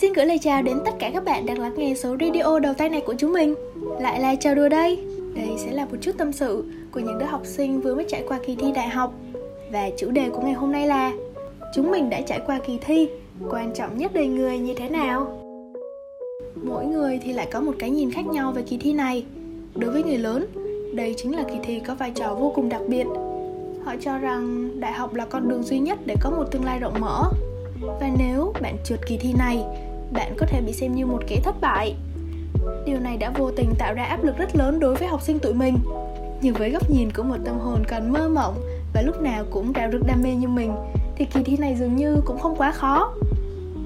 Xin gửi lời chào đến tất cả các bạn đang lắng nghe số radio đầu tay này của chúng mình. Lại là chào đùa đây. Đây sẽ là một chút tâm sự của những đứa học sinh vừa mới trải qua kỳ thi đại học. Và chủ đề của ngày hôm nay là Chúng mình đã trải qua kỳ thi Quan trọng nhất đời người như thế nào? Mỗi người thì lại có một cái nhìn khác nhau về kỳ thi này. Đối với người lớn, đây chính là kỳ thi có vai trò vô cùng đặc biệt. Họ cho rằng đại học là con đường duy nhất để có một tương lai rộng mở. Và nếu bạn trượt kỳ thi này bạn có thể bị xem như một kẻ thất bại. Điều này đã vô tình tạo ra áp lực rất lớn đối với học sinh tụi mình. Nhưng với góc nhìn của một tâm hồn còn mơ mộng và lúc nào cũng rạo rực đam mê như mình, thì kỳ thi này dường như cũng không quá khó.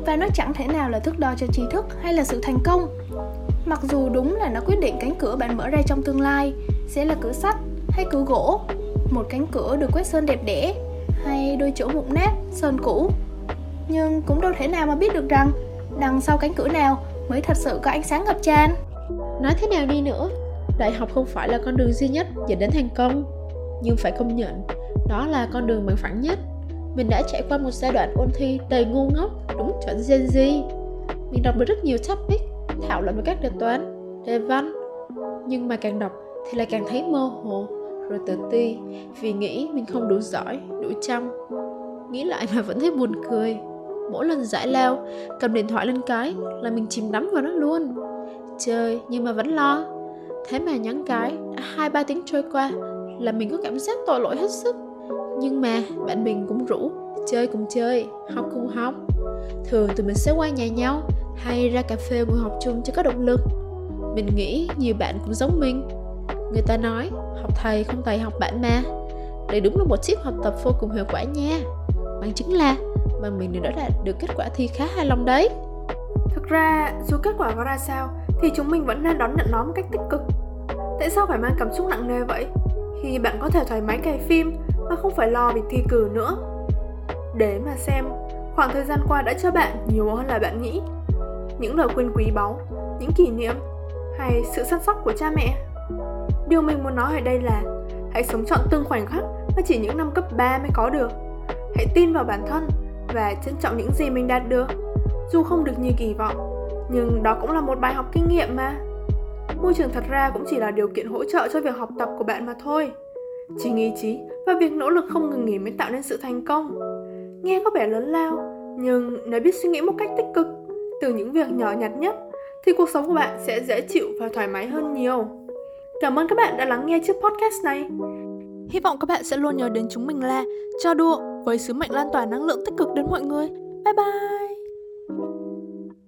Và nó chẳng thể nào là thước đo cho trí thức hay là sự thành công. Mặc dù đúng là nó quyết định cánh cửa bạn mở ra trong tương lai, sẽ là cửa sắt hay cửa gỗ, một cánh cửa được quét sơn đẹp đẽ hay đôi chỗ mụn nát, sơn cũ. Nhưng cũng đâu thể nào mà biết được rằng đằng sau cánh cửa nào mới thật sự có ánh sáng ngập tràn? Nói thế nào đi nữa, đại học không phải là con đường duy nhất dẫn đến thành công, nhưng phải công nhận, đó là con đường bằng phẳng nhất. Mình đã trải qua một giai đoạn ôn thi đầy ngu ngốc, đúng chuẩn Gen Z. Mình đọc được rất nhiều topic, thảo luận về các đề toán, đề văn. Nhưng mà càng đọc thì lại càng thấy mơ hồ, rồi tự ti, vì nghĩ mình không đủ giỏi, đủ chăm. Nghĩ lại mà vẫn thấy buồn cười mỗi lần giải lao, cầm điện thoại lên cái là mình chìm đắm vào nó luôn. Chơi nhưng mà vẫn lo. Thế mà nhắn cái, đã hai ba tiếng trôi qua là mình có cảm giác tội lỗi hết sức. Nhưng mà bạn mình cũng rủ, chơi cùng chơi, học cùng học. Thường tụi mình sẽ qua nhà nhau hay ra cà phê ngồi học chung cho có động lực. Mình nghĩ nhiều bạn cũng giống mình. Người ta nói, học thầy không thầy học bạn mà. Đây đúng là một chiếc học tập vô cùng hiệu quả nha. Bằng chứng là mà mình đã đạt được kết quả thi khá hài lòng đấy Thực ra, dù kết quả có ra sao thì chúng mình vẫn nên đón nhận nó một cách tích cực. Tại sao phải mang cảm xúc nặng nề vậy? Khi bạn có thể thoải mái cày phim mà không phải lo việc thi cử nữa. Để mà xem, khoảng thời gian qua đã cho bạn nhiều hơn là bạn nghĩ. Những lời khuyên quý báu, những kỷ niệm hay sự săn sóc của cha mẹ. Điều mình muốn nói ở đây là hãy sống trọn từng khoảnh khắc mà chỉ những năm cấp 3 mới có được. Hãy tin vào bản thân và trân trọng những gì mình đạt được, dù không được như kỳ vọng. Nhưng đó cũng là một bài học kinh nghiệm mà. Môi trường thật ra cũng chỉ là điều kiện hỗ trợ cho việc học tập của bạn mà thôi. Chính ý chí và việc nỗ lực không ngừng nghỉ mới tạo nên sự thành công. Nghe có vẻ lớn lao, nhưng nếu biết suy nghĩ một cách tích cực, từ những việc nhỏ nhặt nhất, thì cuộc sống của bạn sẽ dễ chịu và thoải mái hơn nhiều. Cảm ơn các bạn đã lắng nghe chiếc podcast này hy vọng các bạn sẽ luôn nhớ đến chúng mình là cho đua với sứ mệnh lan tỏa năng lượng tích cực đến mọi người. Bye bye!